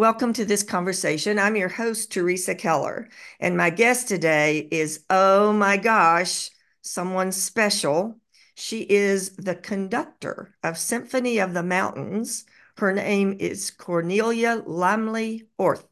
Welcome to this conversation. I'm your host, Teresa Keller, and my guest today is, oh my gosh, someone special. She is the conductor of Symphony of the Mountains. Her name is Cornelia Laemmli Orth,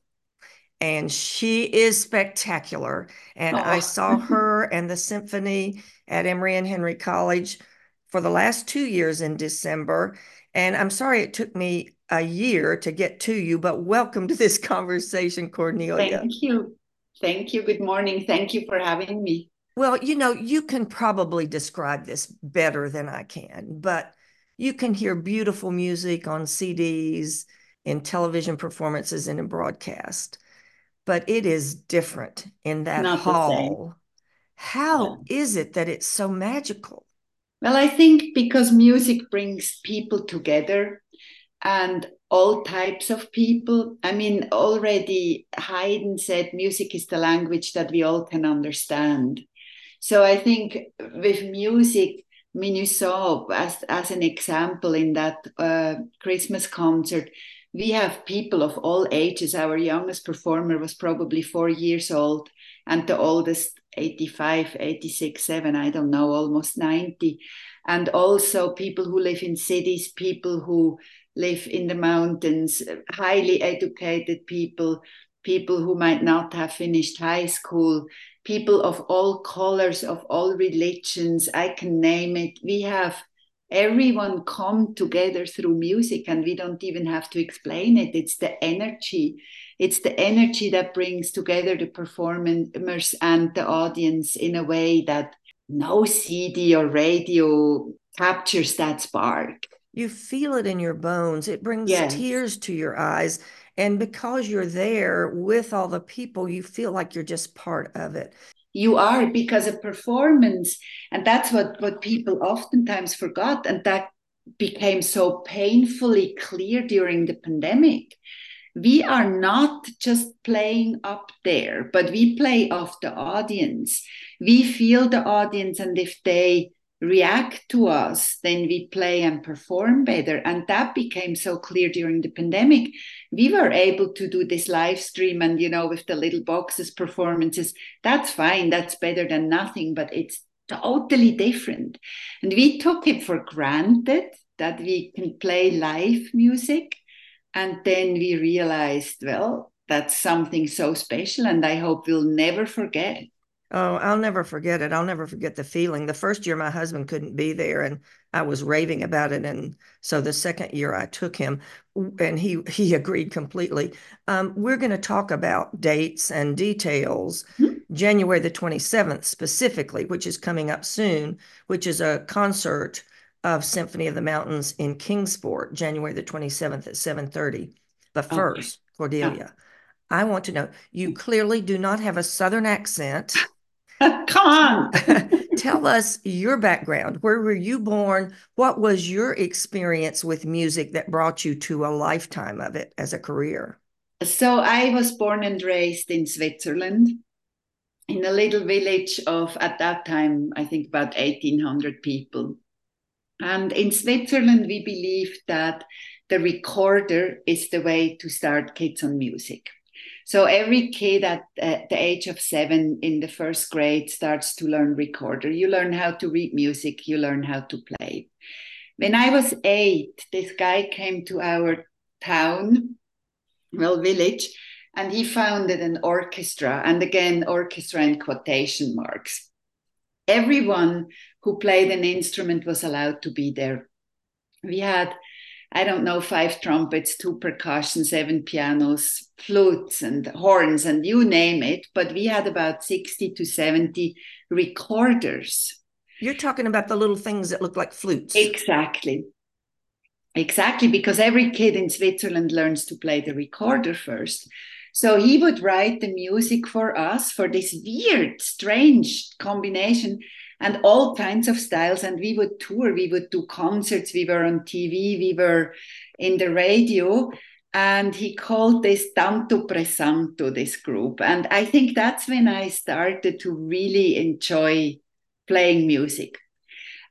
and she is spectacular. And oh. I saw her and the symphony at Emory and Henry College for the last two years in December. And I'm sorry it took me a year to get to you, but welcome to this conversation, Cornelia. Thank you. Thank you. Good morning. Thank you for having me. Well, you know, you can probably describe this better than I can, but you can hear beautiful music on CDs, in television performances, and in broadcast. But it is different in that Not hall. How yeah. is it that it's so magical? Well, I think because music brings people together and all types of people. I mean, already Haydn said music is the language that we all can understand. So I think with music, saw as, as an example in that uh, Christmas concert, we have people of all ages. Our youngest performer was probably four years old, and the oldest 85, 86, 7, I don't know, almost 90. And also people who live in cities, people who live in the mountains, highly educated people, people who might not have finished high school, people of all colors, of all religions, I can name it. We have everyone come together through music and we don't even have to explain it. It's the energy. It's the energy that brings together the performers and the audience in a way that no CD or radio captures that spark. You feel it in your bones. It brings yes. tears to your eyes. And because you're there with all the people, you feel like you're just part of it. You are because a performance, and that's what, what people oftentimes forgot, and that became so painfully clear during the pandemic. We are not just playing up there, but we play off the audience. We feel the audience, and if they react to us, then we play and perform better. And that became so clear during the pandemic. We were able to do this live stream and, you know, with the little boxes performances. That's fine. That's better than nothing, but it's totally different. And we took it for granted that we can play live music. And then we realized, well, that's something so special. And I hope we'll never forget. Oh, I'll never forget it. I'll never forget the feeling. The first year my husband couldn't be there and I was raving about it. And so the second year I took him and he he agreed completely. Um, we're going to talk about dates and details. Mm-hmm. January the 27th specifically, which is coming up soon, which is a concert of Symphony of the Mountains in Kingsport, January the 27th at 7:30. But first, okay. Cordelia, yeah. I want to know you clearly do not have a southern accent. Come on. Tell us your background. Where were you born? What was your experience with music that brought you to a lifetime of it as a career? So, I was born and raised in Switzerland in a little village of, at that time, I think about 1,800 people. And in Switzerland, we believe that the recorder is the way to start kids on music. So every kid at the age of seven in the first grade starts to learn recorder. You learn how to read music, you learn how to play. When I was eight, this guy came to our town, well, village, and he founded an orchestra. And again, orchestra in quotation marks. Everyone who played an instrument was allowed to be there. We had I don't know, five trumpets, two percussion, seven pianos, flutes, and horns, and you name it. But we had about 60 to 70 recorders. You're talking about the little things that look like flutes. Exactly. Exactly, because every kid in Switzerland learns to play the recorder first. So he would write the music for us for this weird, strange combination and all kinds of styles. And we would tour, we would do concerts, we were on TV, we were in the radio. And he called this Tanto Presanto, this group. And I think that's when I started to really enjoy playing music.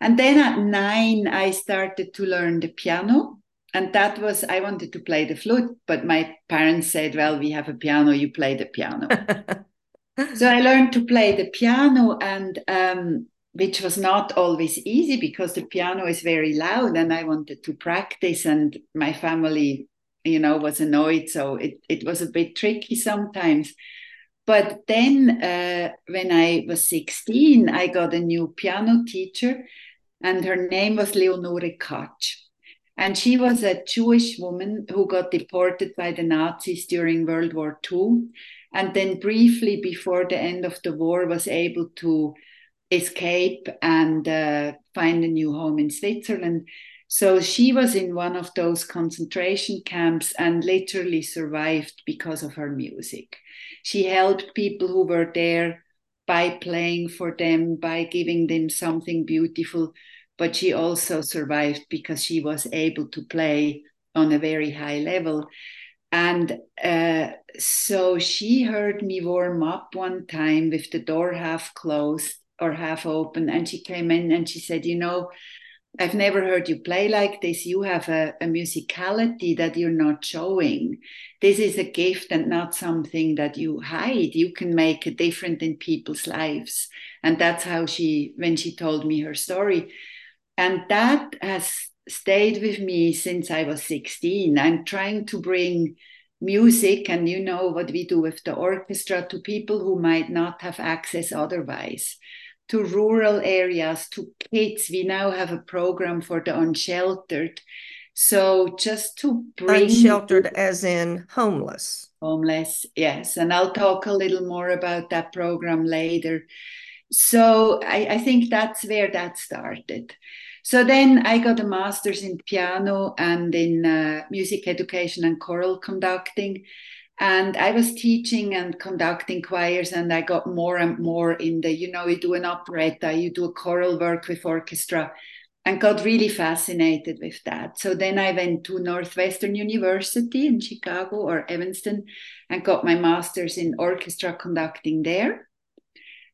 And then at nine, I started to learn the piano. And that was I wanted to play the flute, but my parents said, "Well, we have a piano. You play the piano." so I learned to play the piano, and um, which was not always easy because the piano is very loud, and I wanted to practice, and my family, you know, was annoyed, so it it was a bit tricky sometimes. But then, uh, when I was 16, I got a new piano teacher, and her name was Leonore Katsch and she was a Jewish woman who got deported by the Nazis during World War II. And then, briefly before the end of the war, was able to escape and uh, find a new home in Switzerland. So she was in one of those concentration camps and literally survived because of her music. She helped people who were there by playing for them, by giving them something beautiful but she also survived because she was able to play on a very high level. And uh, so she heard me warm up one time with the door half closed or half open. And she came in and she said, You know, I've never heard you play like this. You have a, a, musicality that you're not showing. This is a gift and not something that you hide. You can make a difference in people's lives. And that's how she, when she told me her story, and that has stayed with me since I was 16. I'm trying to bring music, and you know what we do with the orchestra, to people who might not have access otherwise, to rural areas, to kids. We now have a program for the unsheltered. So just to bring unsheltered as in homeless. Homeless, yes. And I'll talk a little more about that program later. So I, I think that's where that started. So then I got a master's in piano and in uh, music education and choral conducting. And I was teaching and conducting choirs, and I got more and more in the, you know, you do an operetta, you do a choral work with orchestra, and got really fascinated with that. So then I went to Northwestern University in Chicago or Evanston and got my master's in orchestra conducting there.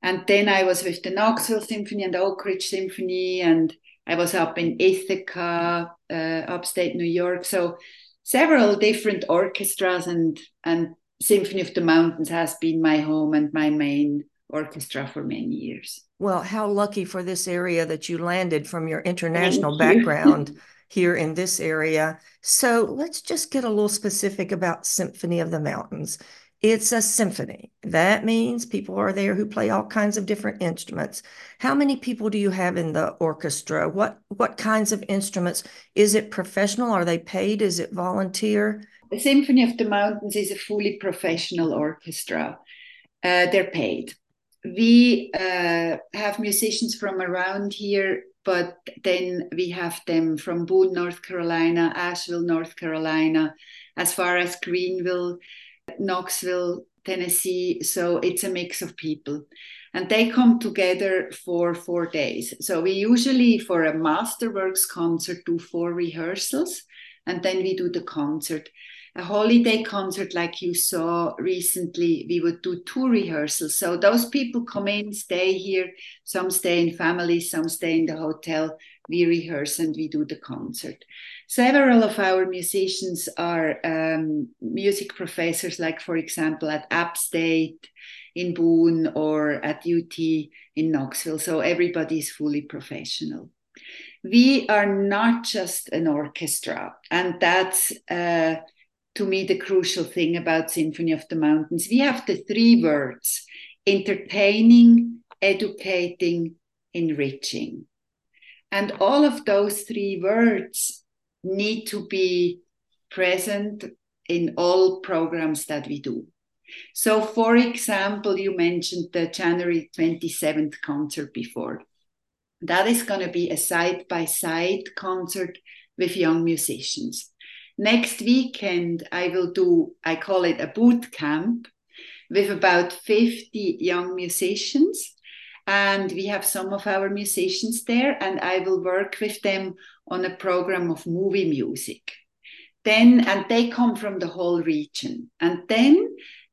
And then I was with the Knoxville Symphony and Oak Ridge Symphony and I was up in Ithaca, uh, upstate New York. So several different orchestras and and Symphony of the Mountains has been my home and my main orchestra for many years. Well, how lucky for this area that you landed from your international background here in this area. So let's just get a little specific about Symphony of the Mountains. It's a symphony. That means people are there who play all kinds of different instruments. How many people do you have in the orchestra? What what kinds of instruments? Is it professional? Are they paid? Is it volunteer? The Symphony of the Mountains is a fully professional orchestra. Uh, they're paid. We uh, have musicians from around here, but then we have them from Boone, North Carolina, Asheville, North Carolina, as far as Greenville Knoxville, Tennessee. So it's a mix of people. And they come together for four days. So we usually, for a Masterworks concert, do four rehearsals and then we do the concert. A holiday concert, like you saw recently, we would do two rehearsals. So those people come in, stay here. Some stay in families, some stay in the hotel. We rehearse and we do the concert. Several of our musicians are um, music professors, like, for example, at App State in Boone or at UT in Knoxville. So everybody is fully professional. We are not just an orchestra, and that's uh, to me the crucial thing about Symphony of the Mountains. We have the three words entertaining, educating, enriching. And all of those three words need to be present in all programs that we do. So, for example, you mentioned the January 27th concert before. That is going to be a side by side concert with young musicians. Next weekend, I will do, I call it a boot camp with about 50 young musicians. And we have some of our musicians there and i will work with them on a program of movie music. Then and they come from the whole region. And then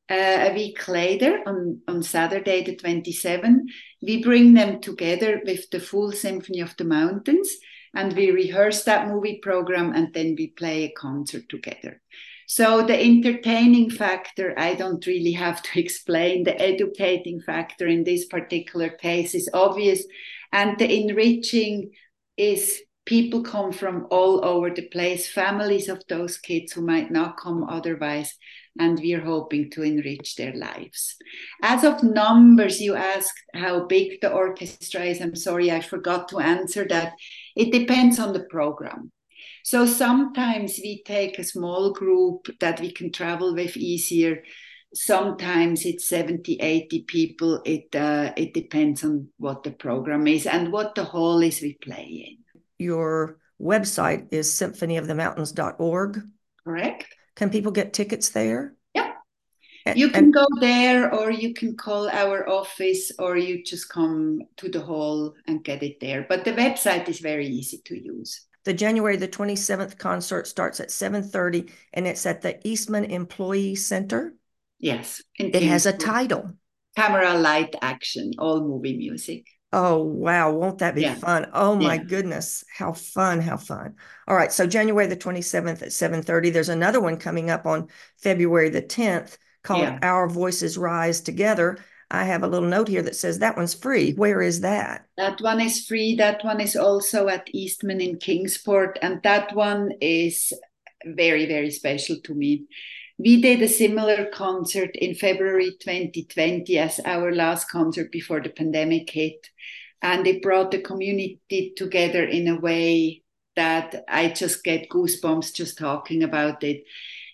uh, a week later on, on saturday the 27th we bring them together with the full symphony of the mountains and we rehearse that movie program and then we play a concert together. So the entertaining factor, I don't really have to explain. The educating factor in this particular case is obvious. And the enriching is people come from all over the place, families of those kids who might not come otherwise, and we're hoping to enrich their lives. As of numbers, you asked how big the orchestra is. I'm sorry, I forgot to answer that. It depends on the program. So sometimes we take a small group that we can travel with easier. Sometimes it's 70, 80 people. It uh, it depends on what the program is and what the hall is we play in your website is symphonyofthemountains.org. Correct. Can people get tickets there? Yeah. You can and, go there or you can call our office or you just come to the hall and get it there. But the website is very easy to use. The January the 27th concert starts at 7:30 and it's at the Eastman Employee Center. Yes. It has a title. Camera light action, all movie music. Oh, wow. Won't that be yeah. fun? Oh my yeah. goodness. How fun. How fun. All right. So January the 27th at 7:30. There's another one coming up on February the 10th called yeah. Our Voices Rise Together. I have a little note here that says that one's free. Where is that? That one is free. That one is also at Eastman in Kingsport. And that one is very, very special to me. We did a similar concert in February 2020 as our last concert before the pandemic hit. And it brought the community together in a way that I just get goosebumps just talking about it.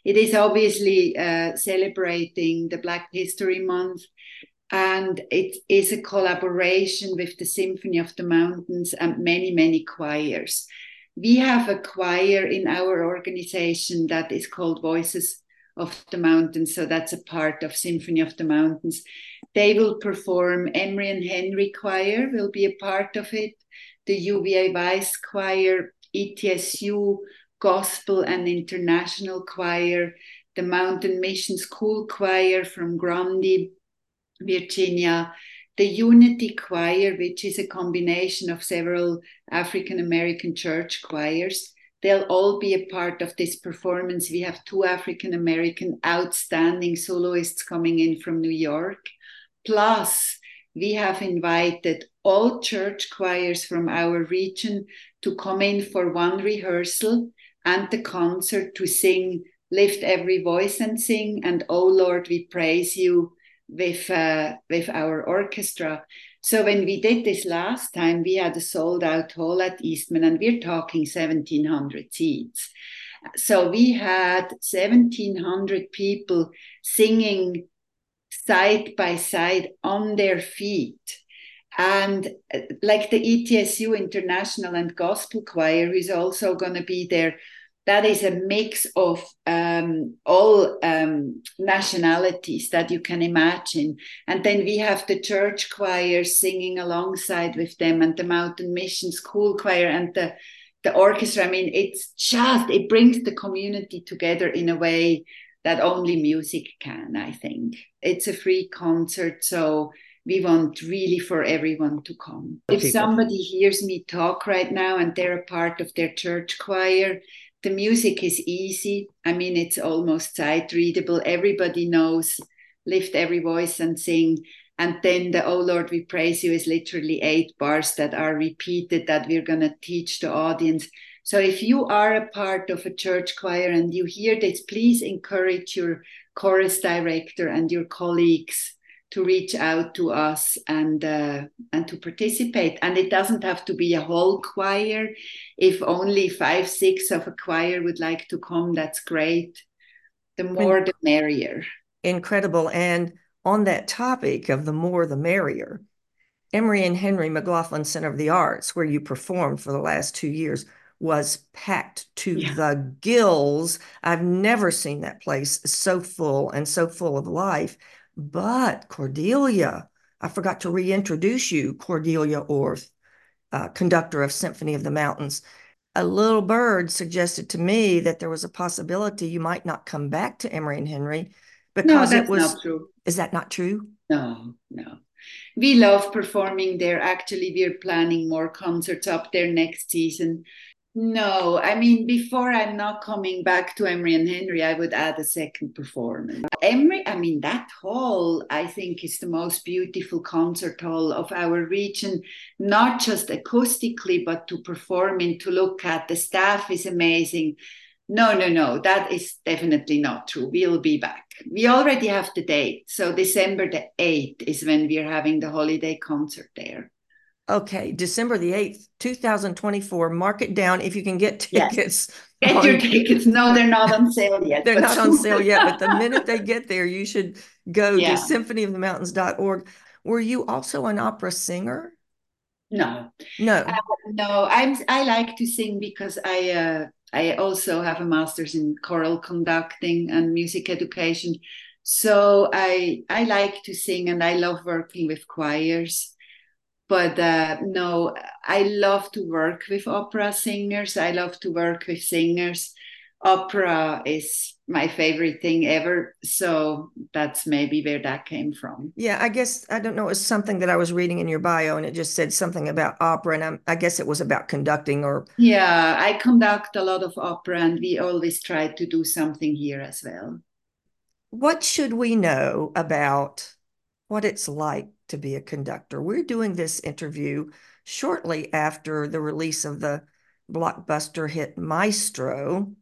It is obviously uh, celebrating the Black History Month, and it is a collaboration with the Symphony of the Mountains and many, many choirs. We have a choir in our organization that is called Voices of the Mountains. So that's a part of Symphony of the Mountains. They will perform Emory and Henry Choir will be a part of it. The UVA Wise Choir, ETSU Gospel and International Choir, the Mountain Mission School Choir from Grundy, Virginia, the Unity Choir, which is a combination of several African American church choirs, they'll all be a part of this performance. We have two African American outstanding soloists coming in from New York. Plus, we have invited all church choirs from our region to come in for one rehearsal and the concert to sing Lift Every Voice and Sing and Oh Lord, we praise you with, uh, with our orchestra. So when we did this last time, we had a sold out hall at Eastman, and we're talking 1,700 seats. So we had 1,700 people singing side by side on their feet. And uh, like the ETSU International and Gospel Choir, who's also going to be there that is a mix of um, all um, nationalities that you can imagine. And then we have the church choir singing alongside with them, and the mountain mission school choir, and the the orchestra. I mean, it's just it brings the community together in a way that only music can. I think it's a free concert, so we want really for everyone to come. If somebody hears me talk right now and they're a part of their church choir, the music is easy. I mean, it's almost sight readable. Everybody knows lift every voice and sing. And then the Oh Lord, we praise you is literally eight bars that are repeated that we're going to teach the audience. So if you are a part of a church choir and you hear this, please encourage your chorus director and your colleagues to reach out to us and uh, and to participate. And it doesn't have to be a whole choir. If only five six of a choir would like to come that's great. The more the merrier. Incredible. And on that topic of the more the merrier emory and henry McGlothlin center of the arts where you performed for the last two years was packed to yeah. the gills. I've never seen that place so full and so full of life but Cordelia, I forgot to reintroduce you, Cordelia Orth, uh, conductor of Symphony of the Mountains. A little bird suggested to me that there was a possibility you might not come back to Emory and Henry because no, it was. Not true. Is that not true? No, no. We love performing there. Actually, we're planning more concerts up there next season. No, I mean, before I'm not coming back to Emory and Henry, I would add a second performance. Emory, I mean, that hall, I think, is the most beautiful concert hall of our region, not just acoustically, but to perform in, to look at. The staff is amazing. No, no, no, that is definitely not true. We'll be back. We already have the date. So, December the 8th is when we're having the holiday concert there. Okay, December the 8th, 2024. Mark it down if you can get tickets. Yes. Get on, your tickets. No, they're not on sale yet. they're not on sale yet, but the minute they get there, you should go yeah. to symphonyofthemountains.org. Were you also an opera singer? No. No. Uh, no, I'm I like to sing because I uh, I also have a master's in choral conducting and music education. So I I like to sing and I love working with choirs but uh, no, I love to work with opera singers. I love to work with singers. Opera is my favorite thing ever. So that's maybe where that came from. Yeah, I guess I don't know. It was something that I was reading in your bio, and it just said something about opera, and I'm, I guess it was about conducting or. Yeah, I conduct a lot of opera, and we always try to do something here as well. What should we know about what it's like to be a conductor. We're doing this interview shortly after the release of the blockbuster hit Maestro.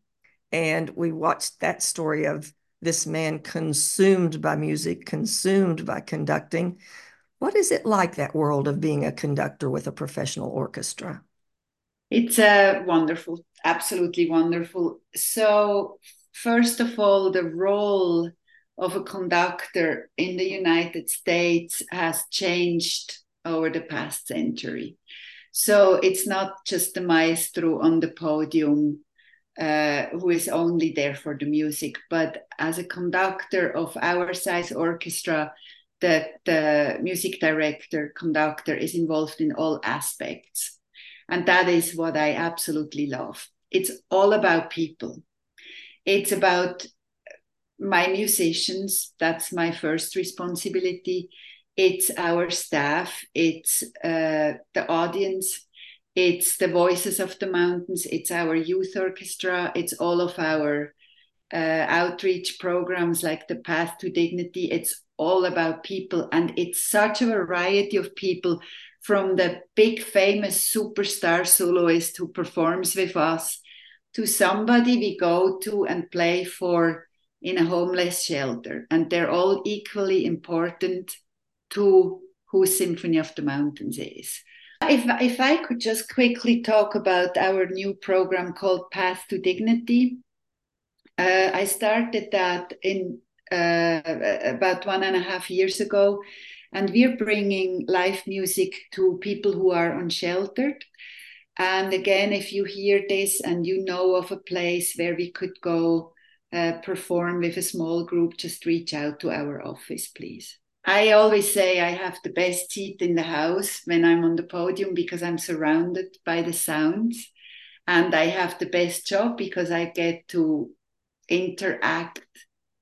And we watched that story of this man consumed by music, consumed by conducting. What is it like that world of being a conductor with a professional orchestra? It's uh, wonderful, absolutely wonderful. So, first of all, the role of a conductor in the United States has changed over the past century. So it's not just the maestro on the podium uh, who is only there for the music, but as a conductor of our size orchestra, the, the music director, conductor is involved in all aspects. And that is what I absolutely love. It's all about people. It's about my musicians that's my first responsibility. It's our staff it's uh, the audience it's the voices of the mountains it's our youth orchestra it's all of our uh, outreach programs like the path to dignity. It's all about people and it's such a variety of people from the big famous superstar soloist who performs with us to somebody we go to and play for in a homeless shelter. And they're all equally important to who Symphony of the Mountains is. If, if I could just quickly talk about our new program called Path to Dignity. Uh, I started that in uh, about one and a half years ago, and we're bringing live music to people who are unsheltered. And again, if you hear this and you know of a place where we could go uh, perform with a small group, just reach out to our office, please. I always say I have the best seat in the house when I'm on the podium because I'm surrounded by the sounds. And I have the best job because I get to interact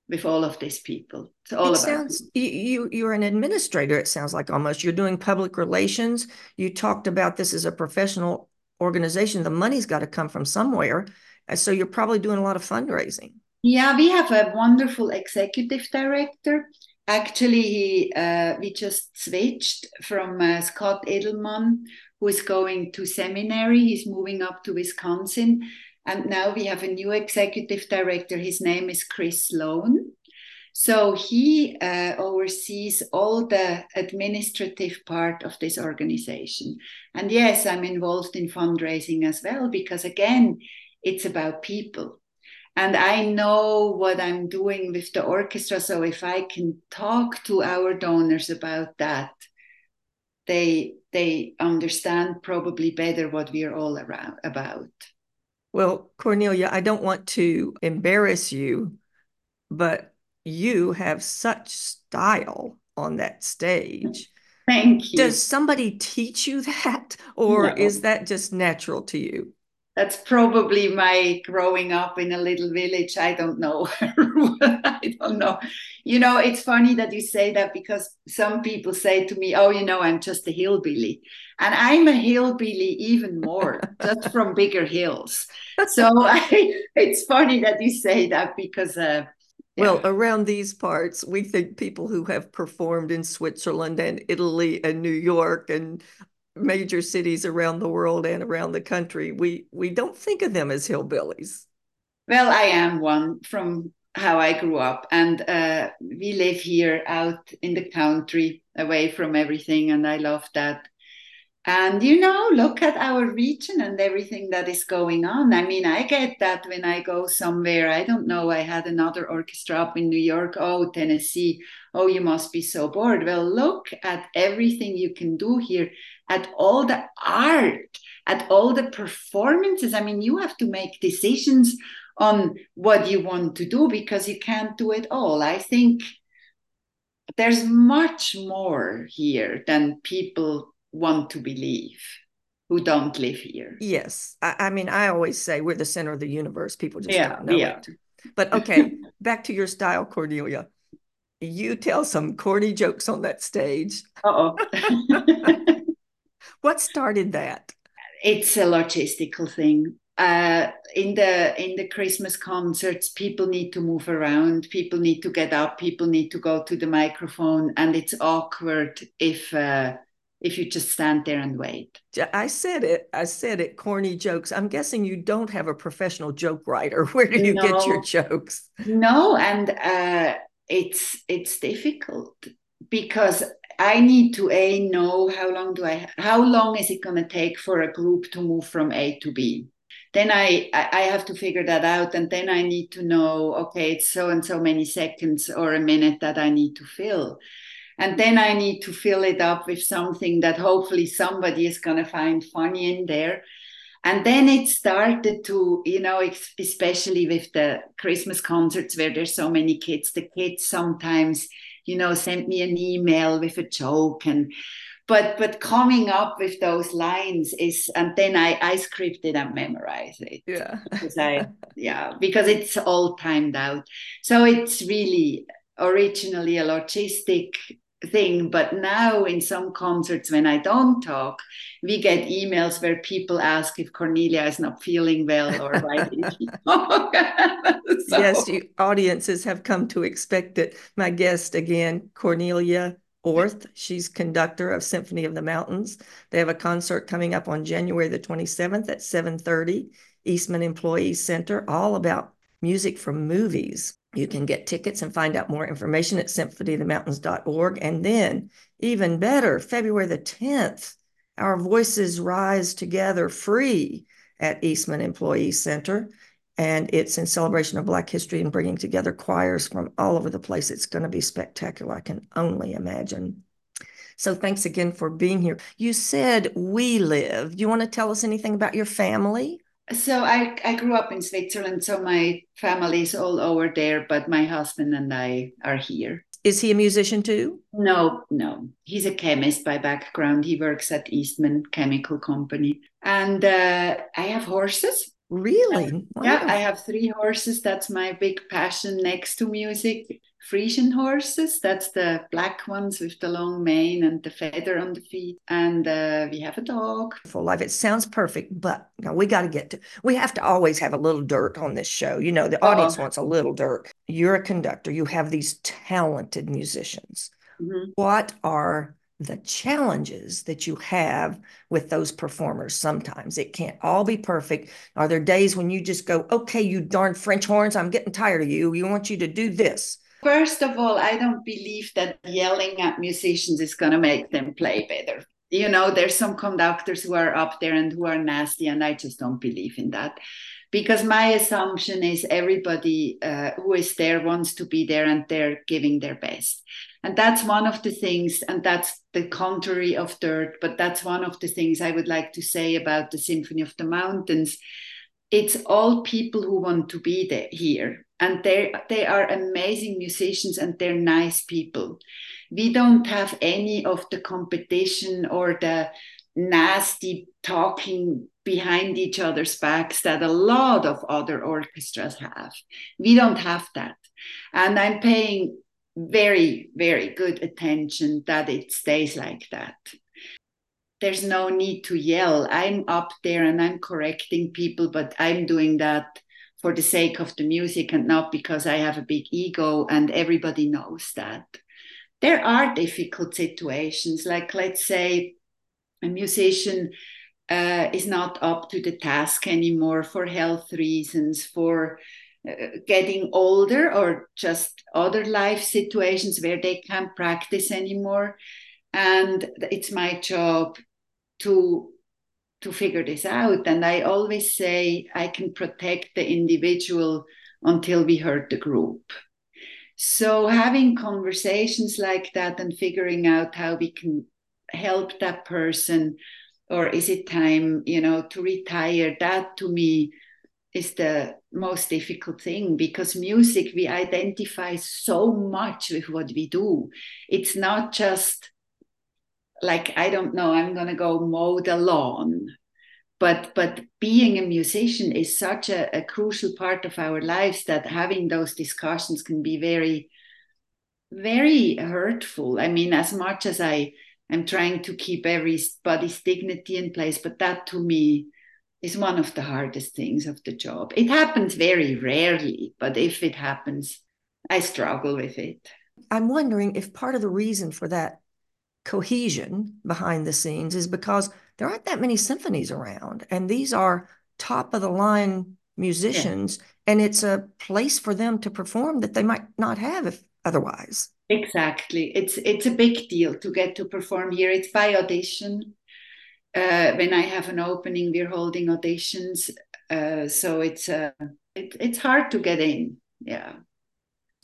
with all of these people. It's all it about sounds you you're an administrator, it sounds like almost. You're doing public relations. You talked about this as a professional organization. The money's got to come from somewhere. So you're probably doing a lot of fundraising. Yeah, we have a wonderful executive director. Actually, he uh, we just switched from uh, Scott Edelman, who is going to seminary. He's moving up to Wisconsin, and now we have a new executive director. His name is Chris Sloan. So he uh, oversees all the administrative part of this organization. And yes, I'm involved in fundraising as well because again, it's about people and I know what I'm doing with the orchestra. So if I can talk to our donors about that, they they understand probably better what we're all around about. Well, Cornelia, I don't want to embarrass you, but you have such style on that stage. Thank you. Does somebody teach you that, or no. is that just natural to you? That's probably my growing up in a little village. I don't know. I don't know. You know, it's funny that you say that because some people say to me, Oh, you know, I'm just a hillbilly. And I'm a hillbilly even more, just from bigger hills. So I, it's funny that you say that because. Uh, yeah. Well, around these parts, we think people who have performed in Switzerland and Italy and New York and major cities around the world and around the country, we we don't think of them as hillbillies. Well, I am one from how I grew up, and uh, we live here out in the country, away from everything, and I love that. And you know look at our region and everything that is going on. I mean i get that when i go somewhere i don't know i had another orchestra up in new york oh tennessee oh you must be so bored. Well look at everything you can do here at all the art at all the performances i mean you have to make decisions on what you want to do because you can't do it all i think there's much more here than people want to believe who don't live here. Yes. I, I, mean, I always say we're the center of the universe. People just yeah, don't know yeah. it. But okay, back to your style, Cordelia. You tell some corny jokes on that stage. oh. what started that? It's a logistical thing. Uh, in the in the Christmas concerts, people need to move around. People need to get up. People need to go to the microphone, and it's awkward if uh, if you just stand there and wait. I said it. I said it. Corny jokes. I'm guessing you don't have a professional joke writer. Where do you no, get your jokes? No, and uh, it's it's difficult because I need to a know how long do I how long is it going to take for a group to move from A to B. Then I I have to figure that out, and then I need to know okay, it's so and so many seconds or a minute that I need to fill and then i need to fill it up with something that hopefully somebody is going to find funny in there and then it started to you know especially with the christmas concerts where there's so many kids the kids sometimes you know send me an email with a joke and but but coming up with those lines is and then i i script it and memorize it. Yeah. Because i yeah because it's all timed out. So it's really originally a logistic thing but now in some concerts when i don't talk we get emails where people ask if cornelia is not feeling well or why so. yes you, audiences have come to expect it my guest again cornelia Orth. She's conductor of Symphony of the Mountains. They have a concert coming up on January the 27th at 7:30, Eastman Employees Center, all about music from movies. You can get tickets and find out more information at symphonyofthemountains.org. And then, even better, February the 10th, our voices rise together free at Eastman Employee Center. And it's in celebration of Black history and bringing together choirs from all over the place. It's going to be spectacular. I can only imagine. So thanks again for being here. You said we live. Do you want to tell us anything about your family? So I, I grew up in Switzerland, so my family is all over there, but my husband and I are here. Is he a musician too? No, no. He's a chemist by background. He works at Eastman Chemical Company. And uh, I have horses. Really? Yeah, I have three horses. That's my big passion next to music. Friesian horses. That's the black ones with the long mane and the feather on the feet. And uh, we have a dog. Full life. It sounds perfect, but now we got to get to, we have to always have a little dirt on this show. You know, the Uh-oh. audience wants a little dirt. You're a conductor, you have these talented musicians. Mm-hmm. What are the challenges that you have with those performers sometimes it can't all be perfect are there days when you just go okay you darn french horns i'm getting tired of you we want you to do this First of all, I don't believe that yelling at musicians is going to make them play better. You know, there's some conductors who are up there and who are nasty, and I just don't believe in that. Because my assumption is everybody uh, who is there wants to be there and they're giving their best. And that's one of the things, and that's the contrary of dirt, but that's one of the things I would like to say about the Symphony of the Mountains. It's all people who want to be there here and they they are amazing musicians and they're nice people we don't have any of the competition or the nasty talking behind each other's backs that a lot of other orchestras have. We don't have that. And I'm paying very, very good attention that it stays like that. There's no need to yell. I'm up there and I'm correcting people, but I'm doing that for the sake of the music and not because I have a big ego, and everybody knows that. There are difficult situations, like let's say a musician uh, is not up to the task anymore for health reasons, for uh, getting older, or just other life situations where they can't practice anymore. And it's my job to to figure this out. And I always say I can protect the individual until we hurt the group. So having conversations like that and figuring out how we can help that person or is it time you know to retire? That to me is the most difficult thing because music we identify so much with what we do. It's not just like i don't know i'm going to go mow the lawn. But but being a musician is such a, a crucial part of our lives that having those discussions can be very very hurtful. I mean as much as i I'm trying to keep everybody's dignity in place. But that to me is one of the hardest things of the job. It happens very rarely, but if it happens, I struggle with it. I'm wondering if part of the reason for that cohesion behind the scenes is because there aren't that many symphonies around, and these are top of the line musicians, yeah. and it's a place for them to perform that they might not have if otherwise. Exactly. It's it's a big deal to get to perform here. It's by audition. Uh, when I have an opening, we're holding auditions. Uh, so it's uh, it, it's hard to get in. Yeah.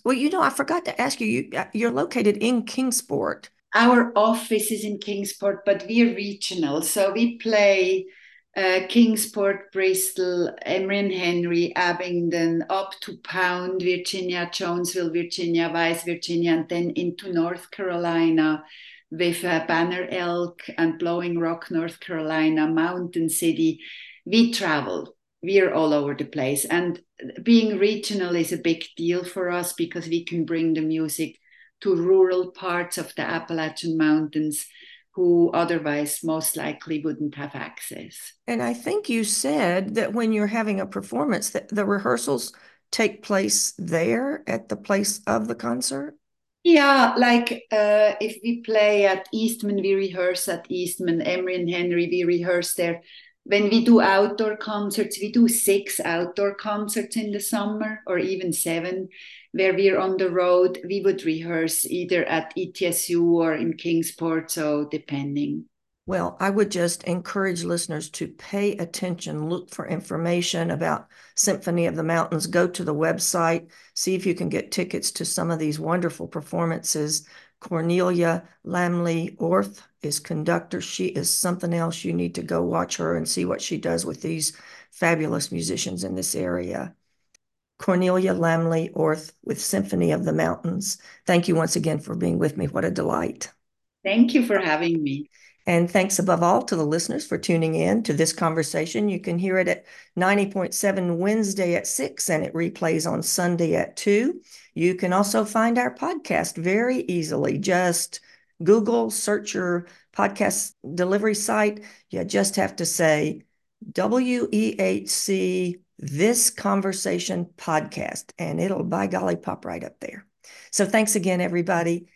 Well, you know, I forgot to ask you. You uh, you're located in Kingsport. Our office is in Kingsport, but we're regional, so we play uh, Kingsport, Bristol, Emory and Henry, Abingdon, up to Pound, Virginia, Jonesville, Virginia, Wise, Virginia, and then into North Carolina with uh, Banner Elk and Blowing Rock, North Carolina, Mountain City. We travel. We're all over the place. And being regional is a big deal for us because we can bring the music to rural parts of the Appalachian Mountains who otherwise most likely wouldn't have access. And I think you said that when you're having a performance, that the rehearsals take place there at the place of the concert. Yeah, like uh, if we play at Eastman, we rehearse at Eastman. Emory and Henry, we rehearse there. When we do outdoor concerts, we do six outdoor concerts in the summer or even seven where we're on the road, we would rehearse either at ETSU or in Kingsport, so depending. Well, I would just encourage listeners to pay attention, look for information about Symphony of the Mountains, go to the website, see if you can get tickets to some of these wonderful performances. Cornelia Laemmli Orth is conductor. She is something else. You need to go watch her and see what she does with these fabulous musicians in this area. Cornelia Laemmli Orth with Symphony of the Mountains. Thank you once again for being with me. What a delight. Thank you for having me. And thanks above all to the listeners for tuning in to this conversation. You can hear it at 90.7 Wednesday at 6 and it replays on Sunday at 2. You can also find our podcast very easily. Just Google, search your podcast delivery site. You just have to say WEHC this conversation podcast, and it'll by golly pop right up there. So thanks again, everybody.